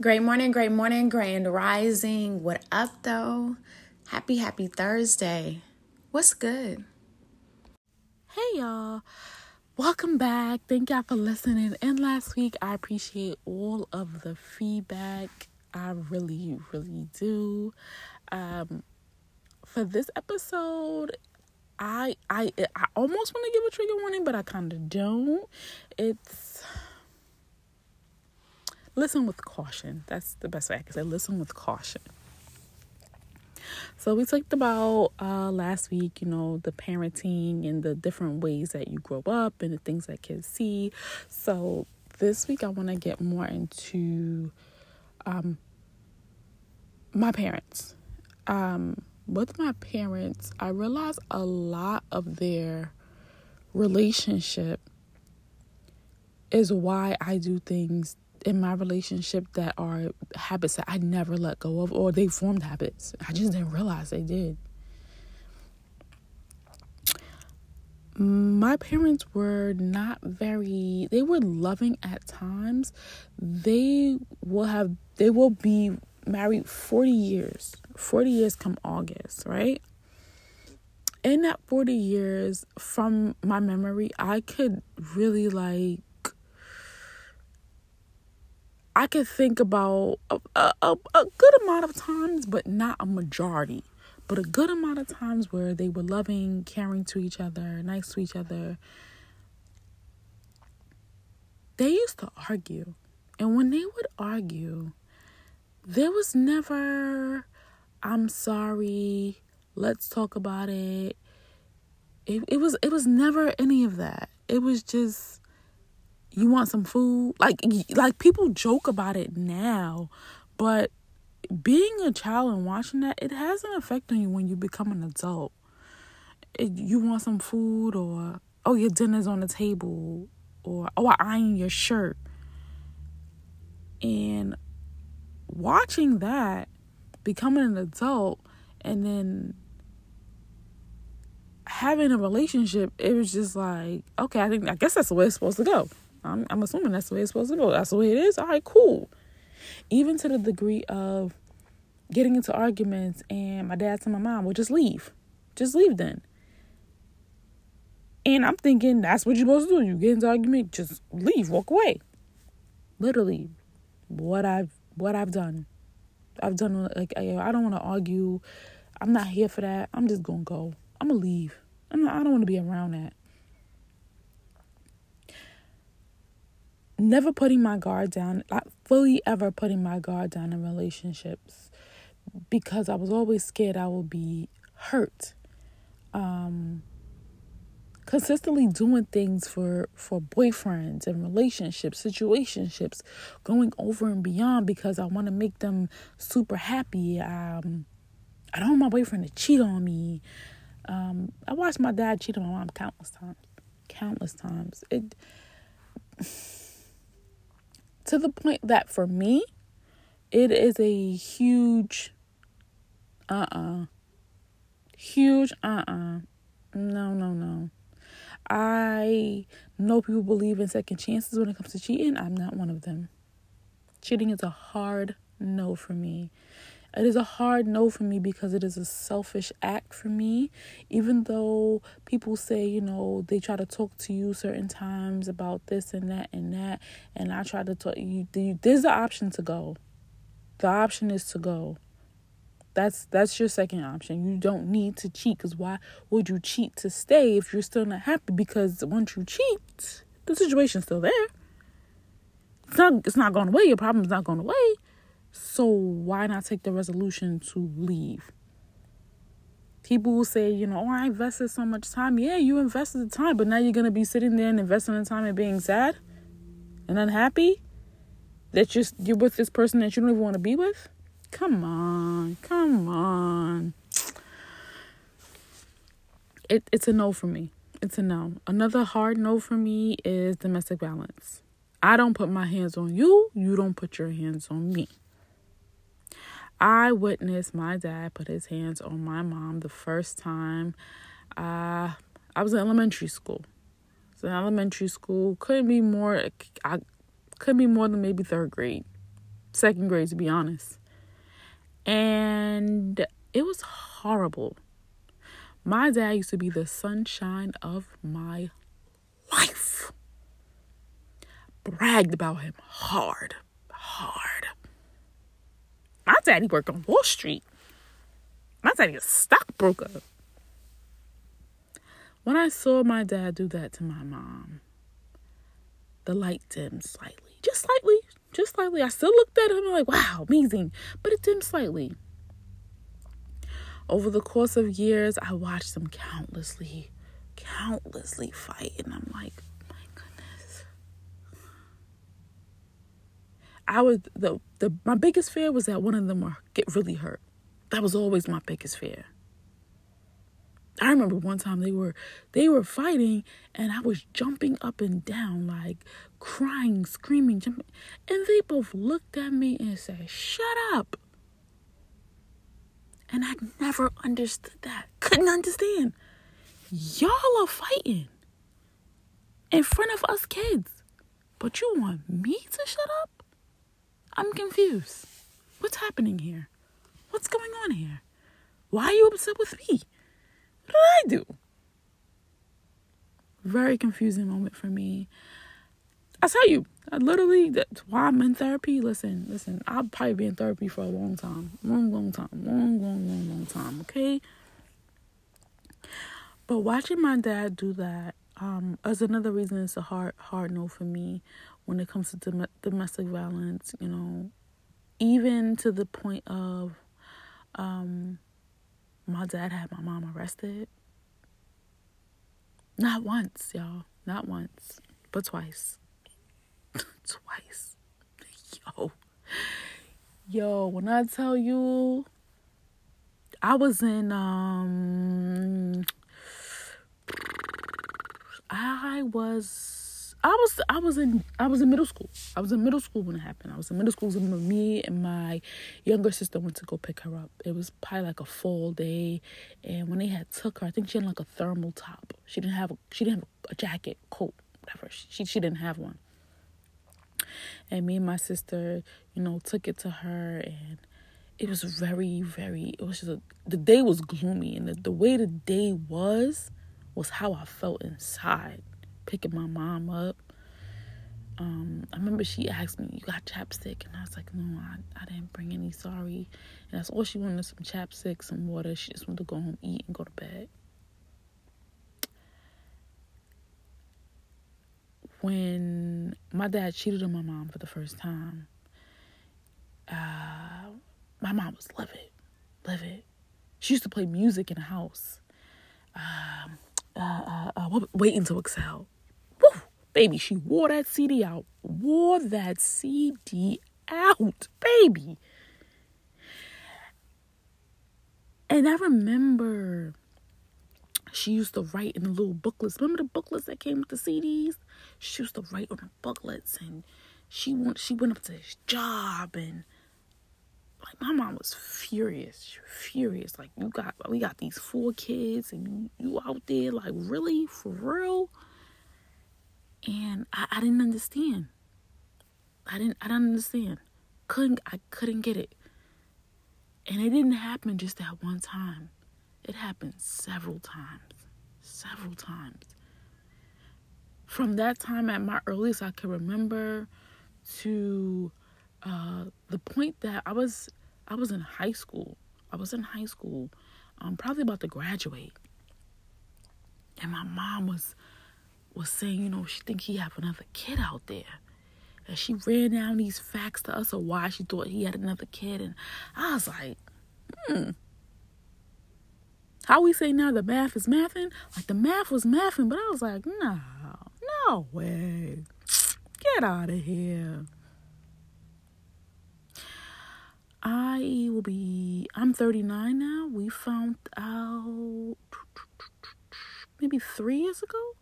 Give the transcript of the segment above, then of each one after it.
Great morning, great morning, grand rising. What up, though? Happy, happy Thursday. What's good? Hey, y'all. Welcome back. Thank y'all for listening. And last week, I appreciate all of the feedback. I really, really do. Um, for this episode, I I I almost want to give a trigger warning, but I kind of don't. It's listen with caution. That's the best way I can say. Listen with caution. So we talked about uh, last week, you know, the parenting and the different ways that you grow up and the things that kids see. So this week I want to get more into um, my parents. Um, with my parents, I realized a lot of their relationship is why I do things in my relationship that are habits that I never let go of, or they formed habits. I just mm. didn't realize they did. My parents were not very, they were loving at times. They will have, they will be married 40 years. 40 years come August, right? In that 40 years, from my memory, I could really like I could think about a, a, a, good amount of times, but not a majority, but a good amount of times where they were loving, caring to each other, nice to each other. They used to argue. And when they would argue, there was never, I'm sorry, let's talk about it. It, it was it was never any of that. It was just you want some food? Like like people joke about it now but being a child and watching that it has an effect on you when you become an adult. It, you want some food or oh your dinner's on the table or oh i iron your shirt. And watching that becoming an adult and then having a relationship it was just like okay i think i guess that's the way it's supposed to go I'm, I'm assuming that's the way it's supposed to go. That's the way it is. All right, cool. Even to the degree of getting into arguments, and my dad and my mom will just leave. Just leave then. And I'm thinking that's what you're supposed to do. You get into argument, just leave, walk away. Literally, what I've what I've done. I've done like I don't want to argue. I'm not here for that. I'm just gonna go. I'm gonna leave. I'm not, I don't want to be around that. Never putting my guard down, not fully ever putting my guard down in relationships because I was always scared I would be hurt. Um, consistently doing things for for boyfriends and relationships, situationships, going over and beyond because I want to make them super happy. Um, I don't want my boyfriend to cheat on me. Um, I watched my dad cheat on my mom countless times, countless times. It to the point that for me, it is a huge uh uh-uh. uh Huge uh uh-uh. uh. No, no, no. I know people believe in second chances when it comes to cheating. I'm not one of them. Cheating is a hard no for me. It is a hard no for me because it is a selfish act for me. Even though people say, you know, they try to talk to you certain times about this and that and that, and I try to talk you, there's the option to go. The option is to go. That's that's your second option. You don't need to cheat because why would you cheat to stay if you're still not happy? Because once you cheat, the situation's still there. It's not it's not going away. Your problem's not going away. So why not take the resolution to leave? People will say, you know, oh, I invested so much time. Yeah, you invested the time, but now you're gonna be sitting there and investing the time and being sad and unhappy that you're you're with this person that you don't even want to be with. Come on, come on. It it's a no for me. It's a no. Another hard no for me is domestic violence. I don't put my hands on you. You don't put your hands on me. I witnessed my dad put his hands on my mom the first time uh, I was in elementary school. So in elementary school couldn't be more I couldn't be more than maybe third grade. second grade to be honest. And it was horrible. My dad used to be the sunshine of my life. Bragged about him hard, hard. My daddy worked on Wall Street. My daddy a stockbroker. When I saw my dad do that to my mom, the light dimmed slightly. Just slightly. Just slightly. I still looked at him and like, wow, amazing. But it dimmed slightly. Over the course of years, I watched them countlessly, countlessly fight. And I'm like, my goodness. I was the, the my biggest fear was that one of them would get really hurt. That was always my biggest fear. I remember one time they were they were fighting and I was jumping up and down like crying, screaming, jumping. And they both looked at me and said, "Shut up." And I never understood that. Couldn't understand. Y'all are fighting in front of us kids. But you want me to shut up? I'm confused. What's happening here? What's going on here? Why are you upset with me? What did I do? Very confusing moment for me. I tell you, I literally that's why I'm in therapy. Listen, listen, I'll probably be in therapy for a long time. Long, long time. Long, long, long, long time, okay? But watching my dad do that um, is another reason it's a hard, hard no for me when it comes to dom- domestic violence. You know, even to the point of um, my dad had my mom arrested. Not once, y'all. Not once, but twice. twice. Yo. Yo, when I tell you I was in um I was I was I was in I was in middle school. I was in middle school when it happened. I was in middle school when me and my younger sister went to go pick her up. It was probably like a fall day, and when they had took her, I think she had like a thermal top. She didn't have a, she didn't have a jacket, coat, whatever. She she didn't have one. And me and my sister, you know, took it to her, and it was very very. It was just a, the day was gloomy, and the, the way the day was was how I felt inside picking my mom up. Um, I remember she asked me, "You got chapstick?" And I was like, "No, I, I didn't bring any. Sorry." And that's all she wanted: some chapstick, some water. She just wanted to go home, eat, and go to bed. When my dad cheated on my mom for the first time, uh, my mom was livid, livid. She used to play music in the house. Um, uh, uh, uh, Waiting to Exhale Baby, she wore that CD out. Wore that CD out, baby. And I remember she used to write in the little booklets. Remember the booklets that came with the CDs? She used to write on the booklets and she went she went up to his job and like my mom was furious, furious. Like you got we got these four kids and you, you out there like really for real? And I, I didn't understand. I didn't I didn't understand. Couldn't I couldn't get it. And it didn't happen just that one time. It happened several times. Several times. From that time at my earliest I can remember to uh, the point that I was I was in high school. I was in high school, um, probably about to graduate. And my mom was was saying, you know, she think he have another kid out there. And she ran down these facts to us of why she thought he had another kid. And I was like, hmm. How we say now the math is mathing? Like the math was mathing, but I was like, no, no way. Get out of here. I will be, I'm 39 now. We found out maybe three years ago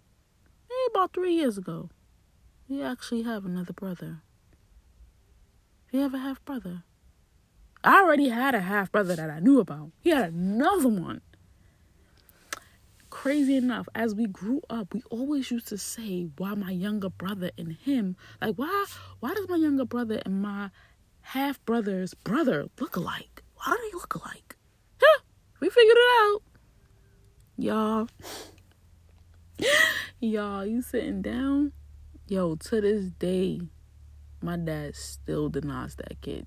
about three years ago, we actually have another brother. He have a half brother. I already had a half brother that I knew about. He had another one. Crazy enough, as we grew up, we always used to say why my younger brother and him, like why why does my younger brother and my half brother's brother look alike. Why do they look alike? Huh, we figured it out. Y'all. Y'all, you sitting down? Yo, to this day, my dad still denies that kid.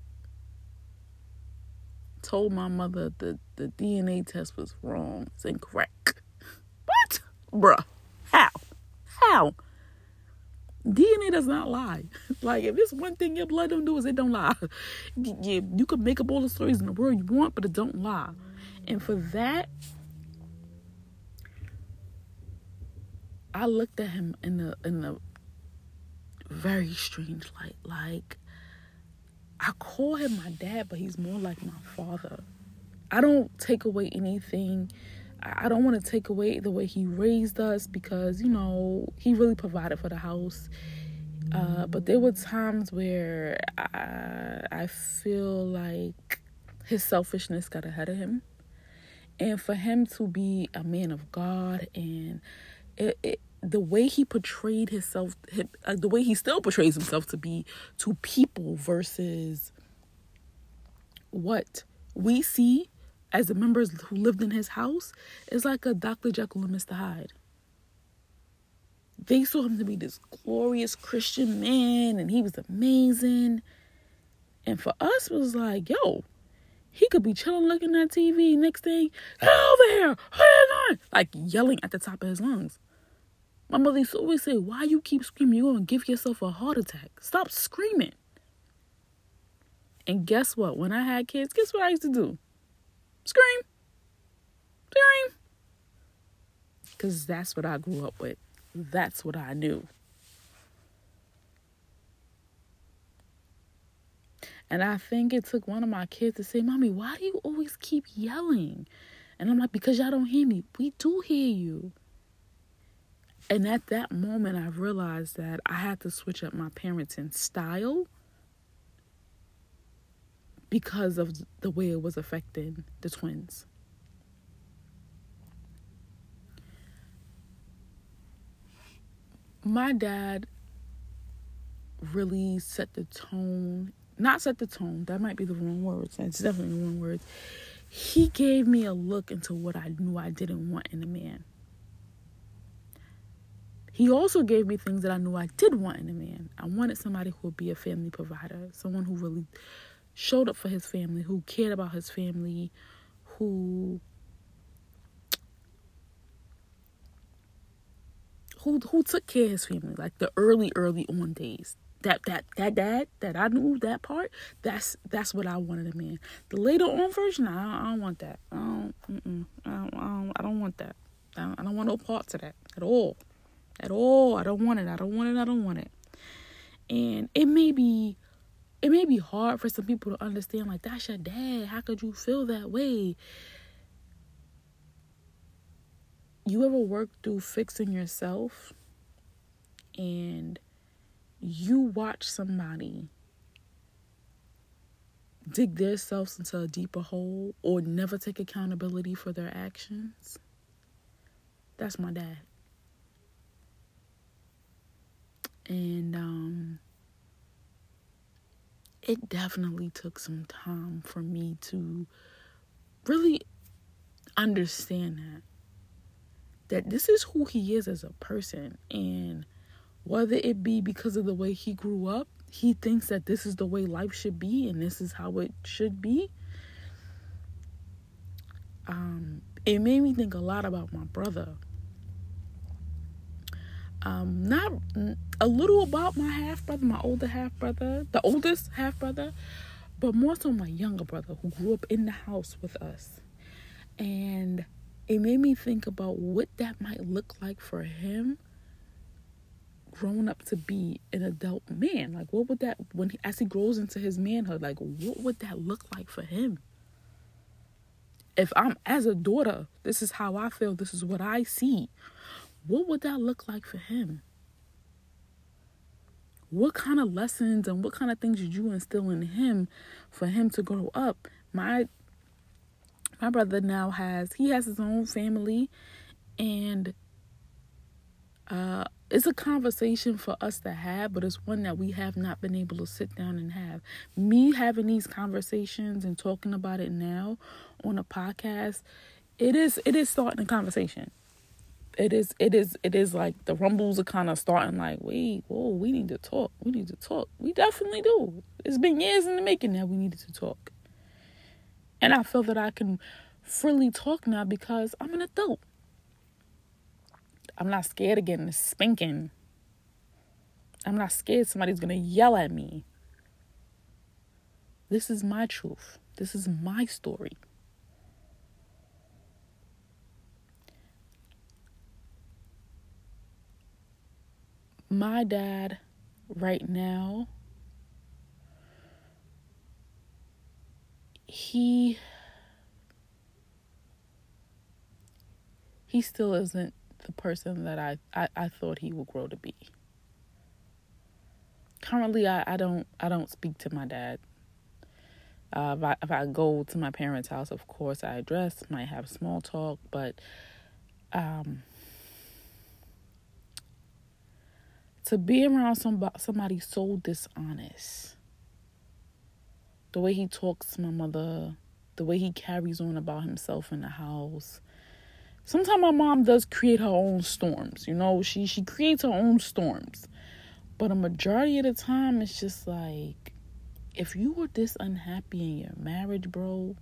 Told my mother that the DNA test was wrong. It's incorrect. What? Bruh. How? How? DNA does not lie. Like if it's one thing your blood don't do is it don't lie. Yeah, you can make up all the stories in the world you want, but it don't lie. And for that, I looked at him in the in the very strange light. Like I call him my dad, but he's more like my father. I don't take away anything I don't want to take away the way he raised us because, you know, he really provided for the house. Uh, but there were times where I, I feel like his selfishness got ahead of him. And for him to be a man of God and it, it, the way he portrayed himself, uh, the way he still portrays himself to be to people versus what we see as the members who lived in his house is like a Dr. Jekyll and Mr. Hyde. They saw him to be this glorious Christian man and he was amazing. And for us, it was like, yo, he could be chilling looking at TV. Next thing, get over here, hang on, like yelling at the top of his lungs. My mother used to always say, Why you keep screaming? You're gonna give yourself a heart attack. Stop screaming. And guess what? When I had kids, guess what I used to do? Scream. Scream. Because that's what I grew up with. That's what I knew. And I think it took one of my kids to say, Mommy, why do you always keep yelling? And I'm like, Because y'all don't hear me. We do hear you. And at that moment, I realized that I had to switch up my parenting style because of the way it was affecting the twins. My dad really set the tone, not set the tone, that might be the wrong words, it's definitely the wrong words. He gave me a look into what I knew I didn't want in a man. He also gave me things that I knew I did want in a man. I wanted somebody who would be a family provider, someone who really showed up for his family, who cared about his family, who who who took care of his family, like the early, early on days. That that that dad that I knew that part. That's that's what I wanted a man. The later on version, I don't, I don't want that. I don't, I don't, I don't. I don't want that. I don't, I don't want no part of that at all, at all. I don't want it. I don't want it. I don't want it. And it may be it may be hard for some people to understand like that's your dad how could you feel that way you ever work through fixing yourself and you watch somebody dig themselves into a deeper hole or never take accountability for their actions that's my dad and um it definitely took some time for me to really understand that that this is who he is as a person. And whether it be because of the way he grew up he thinks that this is the way life should be and this is how it should be. Um it made me think a lot about my brother um, not a little about my half brother, my older half brother, the oldest half brother, but more so my younger brother who grew up in the house with us. And it made me think about what that might look like for him growing up to be an adult man. Like, what would that, when he, as he grows into his manhood, like, what would that look like for him? If I'm, as a daughter, this is how I feel, this is what I see what would that look like for him? What kind of lessons and what kind of things did you instill in him for him to grow up? My my brother now has he has his own family and Uh, it's a conversation for us to have, but it's one that we have not been able to sit down and have. Me having these conversations and talking about it now on a podcast, it is it is starting a conversation. It is it is it is like the rumbles are kind of starting like, wait, whoa, we need to talk. We need to talk. We definitely do. It's been years in the making that we needed to talk. And I feel that I can freely talk now because I'm an adult. I'm not scared of getting a spanking. I'm not scared somebody's to yell at me. This is my truth. This is my story. My dad, right now, he he still isn't the person that I, I, I thought he would grow to be. Currently, I, I don't I don't speak to my dad. Uh, if, I, if I go to my parents' house, of course I address, might have small talk, but um, to be around somebody, somebody so dishonest, the way he talks to my mother, the way he carries on about himself in the house, sometimes my mom does create her own storms you know? She she creates her own storms. But a majority of the time it's just like if you were this unhappy in your marriage bro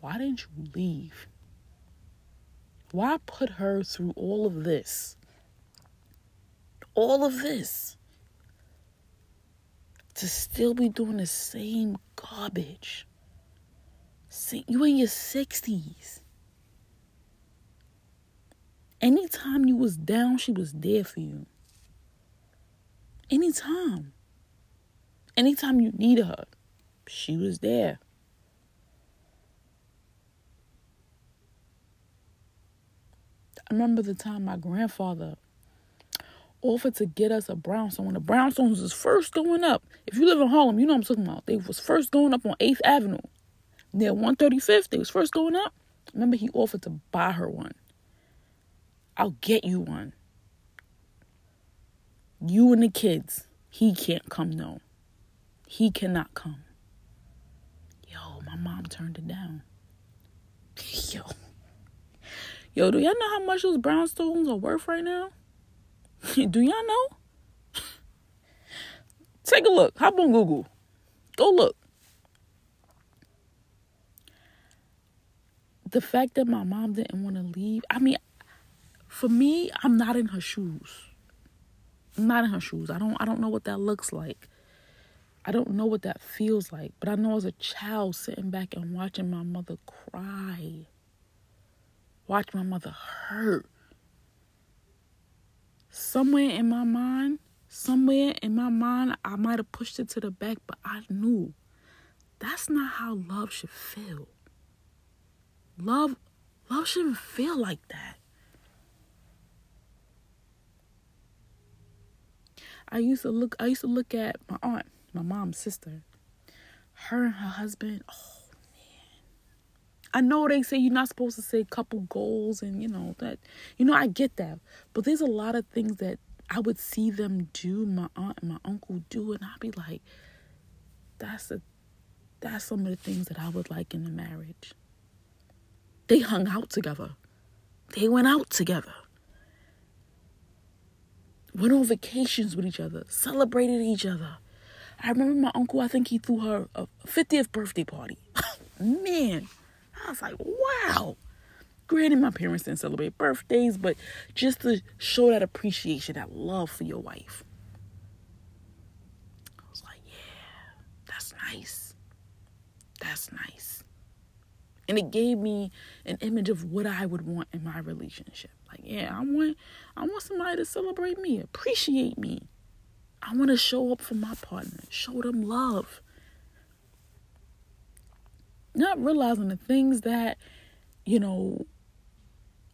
why didn't you leave? Why put her through all of this all of this to still be doing the same garbage you in your 60s Anytime you was down, she was there for you. Anytime. Anytime you needed her, she was there. I remember the time my grandfather offered to get us a brownstone. The brownstones was first going up, if you live in Harlem, you know what I'm talking about. They was first going up on 8th Avenue. Near 135th, they was first going up. Remember, he offered to buy her one. I'll get you one. You and the kids. He can't come, no. He cannot come. Yo, my mom turned it down. Yo. Yo, do y'all know how much those brownstones are worth right now? do y'all know? Take a look. Hop on Google. Go look. The fact that my mom didn't want to leave, I mean, for me, I'm not in her shoes. I'm not in her shoes. I don't I don't know what that looks like. I don't know what that feels like, but I know as a child sitting back and watching my mother cry. Watch my mother hurt. Somewhere in my mind, somewhere in my mind, I might have pushed it to the back, but I knew that's not how love should feel. Love love shouldn't feel like that. I used to look I used to look at my aunt, my mom's sister. Her and her husband, oh. I know they say you're not supposed to say couple goals and you know that you know I get that. But there's a lot of things that I would see them do, my aunt and my uncle do, and I'd be like, that's a that's some of the things that I would like in a marriage. They hung out together. They went out together went on vacations with each other, celebrated each other. I remember my uncle, I think he threw her a 50th birthday party. Man, I was like, wow. Granted, my parents didn't celebrate birthdays, but just to show that appreciation, that love for your wife. I was like, yeah, that's nice. That's nice. And it gave me an image of what I would want in my relationship. Like, yeah, I want I want somebody to celebrate me, appreciate me. I want to show up for my partner, show them love. Not realizing the things that, you know,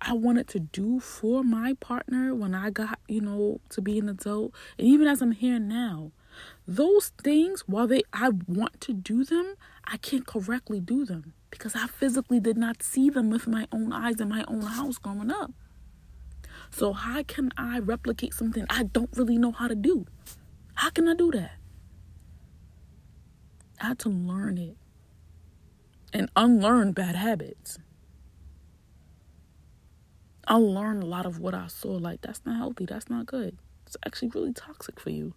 I wanted to do for my partner when I got, you know, to be an adult. And even as I'm here now, those things, while they I want to do them, I can't correctly do them because I physically did not see them with my own eyes in my own house growing up. So how can I replicate something I don't really know how to do? How can I do that? I had to learn it and unlearn bad habits. I learned a lot of what I saw like that's not healthy, that's not good. It's actually really toxic for you.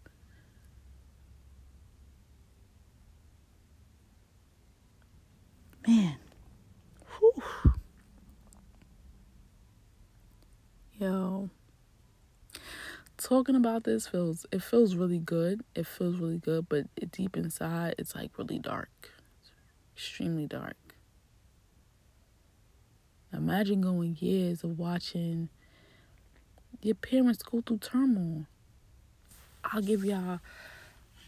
Man. Whew. Yo. Talking about this feels it feels really good. It feels really good, but deep inside it's like really dark. Extremely dark. Imagine going years of watching your parents go through turmoil. I'll give y'all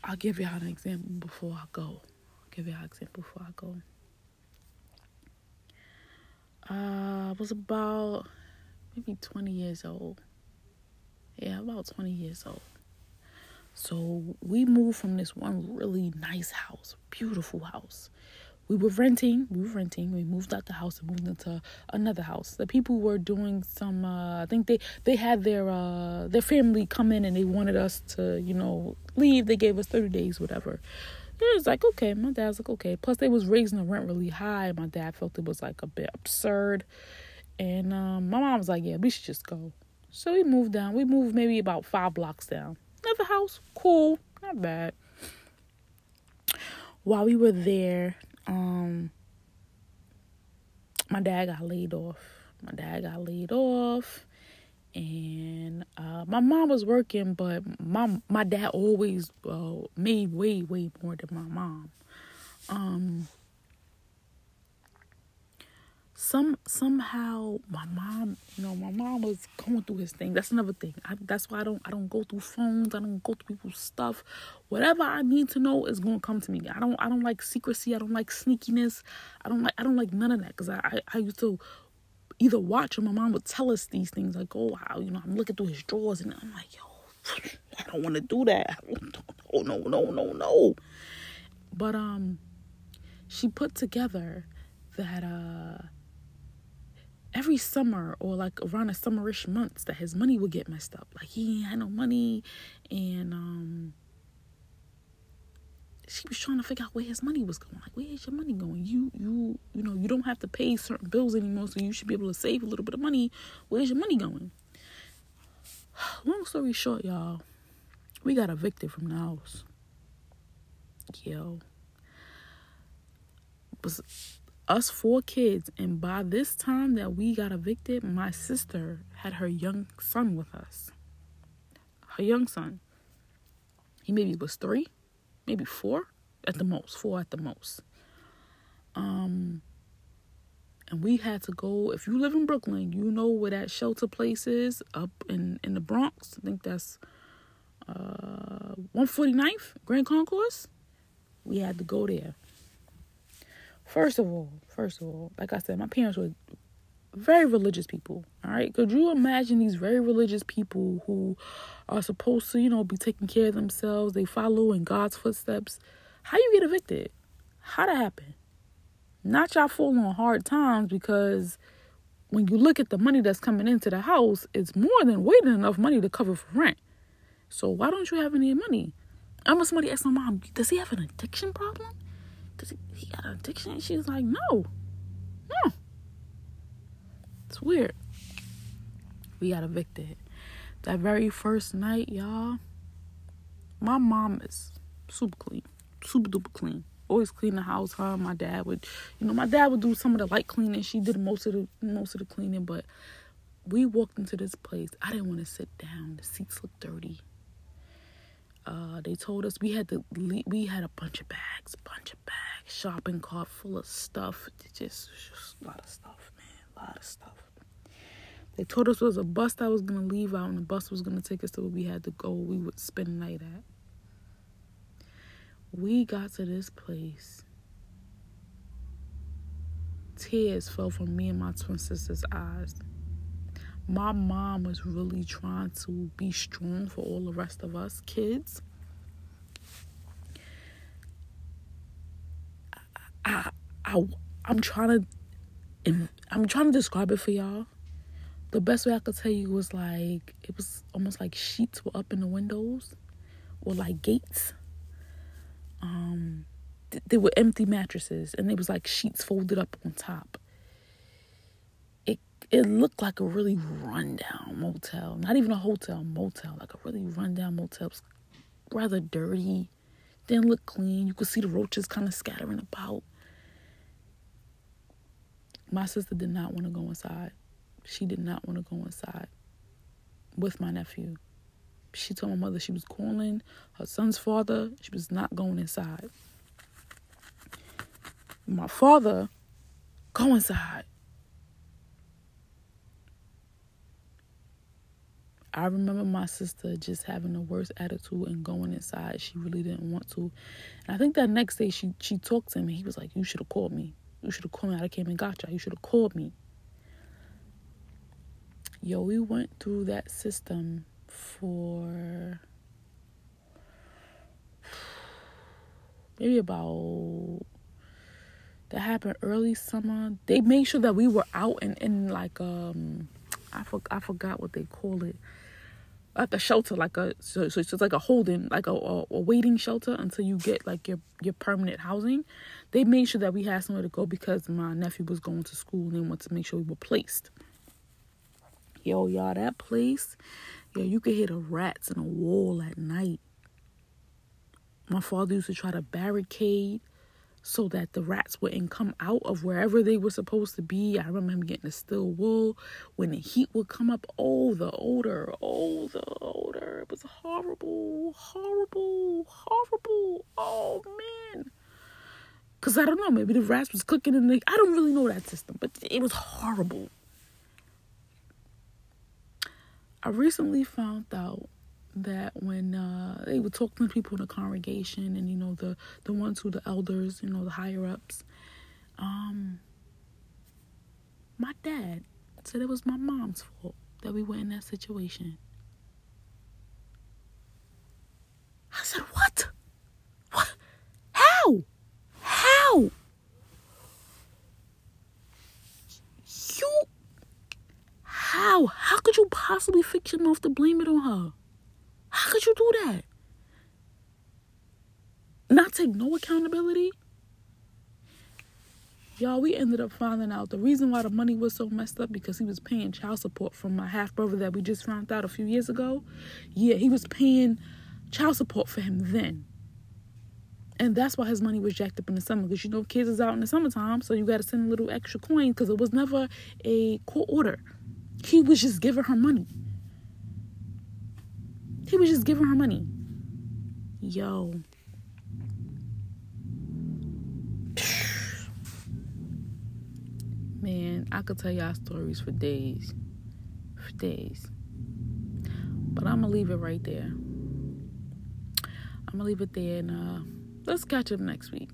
I'll give y'all an example before I go. I'll give y'all an example before I go. Uh, I was about maybe 20 years old. Yeah, about 20 years old. So we moved from this one really nice house, beautiful house. We were renting, we were renting. We moved out the house and moved into another house. The people were doing some uh, I think they they had their uh their family come in and they wanted us to, you know, leave. They gave us 30 days whatever. It was like, okay, my dad's like, okay. Plus, they was raising the rent really high. My dad felt it was like a bit absurd. And um, my mom was like, yeah, we should just go. So we moved down. We moved maybe about five blocks down. Another house, cool, not bad. While we were there, um, my dad got laid off. My dad got laid off and uh, my mom was working, but my my dad always uh, made way way more than my mom. Um, some somehow my mom, you know, my mom was going through his thing. That's another thing. I, that's why I don't I don't go through phones. I don't go through people's stuff. Whatever I need to know is gonna come to me. I don't I don't like secrecy. I don't like sneakiness. I don't like I don't like none of that because I, I I used to either watch or my mom would tell us these things like, oh, wow, you know, I'm looking through his drawers and I'm like, yo, I don't want to do that. Oh, no, no, no, no. But um, she put together that uh, every summer or like around the summerish months that his money would get messed up. Like he had no money and um she was trying to figure out where his money was going. Like, where is your money going? You, you, you know, you don't have to pay certain bills anymore, so you should be able to save a little bit of money. Where's your money going? Long story short, y'all, we got evicted from the house. Yo, was us four kids, and by this time that we got evicted, my sister had her young son with us. Her young son. He maybe was three maybe four at the most, four at the most. Um, and we had to go. If you live in Brooklyn, you know where that shelter place is up in in the Bronx. I think that's uh 149th Grand Concourse. We had to go there. First of all, first of all, like I said, my parents were very religious people. All right. Could you imagine these very religious people who are supposed to, you know, be taking care of themselves? They follow in God's footsteps. How you get evicted? How'd that happen? Not y'all fall on hard times because when you look at the money that's coming into the house, it's more than way than enough money to cover for rent. So why don't you have any money? I remember somebody asked my mom, does he have an addiction problem? Does he, he got an addiction? She was like, no. No. It's weird. We got evicted. That very first night, y'all, my mom is super clean, super duper clean. Always clean the house. Her, my dad would, you know, my dad would do some of the light cleaning. She did most of the most of the cleaning, but we walked into this place. I didn't want to sit down. The seats looked dirty. Uh, they told us we had to leave, we had a bunch of bags, bunch of bags, shopping cart full of stuff. Just, just a lot of stuff, man, a lot of stuff. They told us it was a bus that was gonna leave out, and the bus was gonna take us to where we had to go. We would spend the night at. We got to this place. Tears fell from me and my twin sister's eyes. My mom was really trying to be strong for all the rest of us kids. I, I, I'm trying to, I'm trying to describe it for y'all the best way I could tell you was like it was almost like sheets were up in the windows or like gates. Um, th- they were empty mattresses and it was like sheets folded up on top. It looked like a really rundown motel, not even a hotel, motel, like a really rundown motel. Rather dirty, didn't look clean. You could see the roaches kind of scattering about. My sister did not want to go inside. She did not want to go inside with my nephew. She told my mother she was calling her son's father. She was not going inside. My father, go inside. I remember my sister just having the worst attitude and going inside. She really didn't want to. And I think that next day she she talked to him and he was like, You should have called me. You should have called me. I came and got you. You should have called me. Yo, we went through that system for maybe about that happened early summer. They made sure that we were out and in like um I for, I forgot what they call it. Like a shelter, like a so, so it's like a holding, like a, a, a waiting shelter until you get like your your permanent housing. They made sure that we had somewhere to go because my nephew was going to school and they wanted to make sure we were placed. Yo, y'all, that place, yo, you could hear the rats in a wall at night. My father used to try to barricade so that the rats wouldn't come out of wherever they were supposed to be. I remember getting a steel wool. When the heat would come up, oh, the odor, oh, the odor. It was horrible, horrible, horrible. Oh, man. Because I don't know, maybe the rats was cooking in the. I don't really know that system, but it was horrible. I recently found out that when uh, they would talk to people in the congregation and you know the the ones who the elders you know the higher ups um my dad said it was my mom's fault that we were in that situation. I said what? What? How? How? You how? How could you possibly fix fiction off to blame it on her how could you do that? Not take no accountability? Y'all, we ended up finding out the reason why the money was so messed up because he was paying child support from my half brother that we just found out a few years ago. Yeah, he was paying child support for him then. And that's why his money was jacked up in the summer because you know kids is out in the summertime, so you got to send a little extra coin because it was never a court order. He was just giving her money. He was just giving her money. Yo. Man, I could tell y'all stories for days. For days. But I'm going to leave it right there. I'm going to leave it there and uh, let's catch up next week.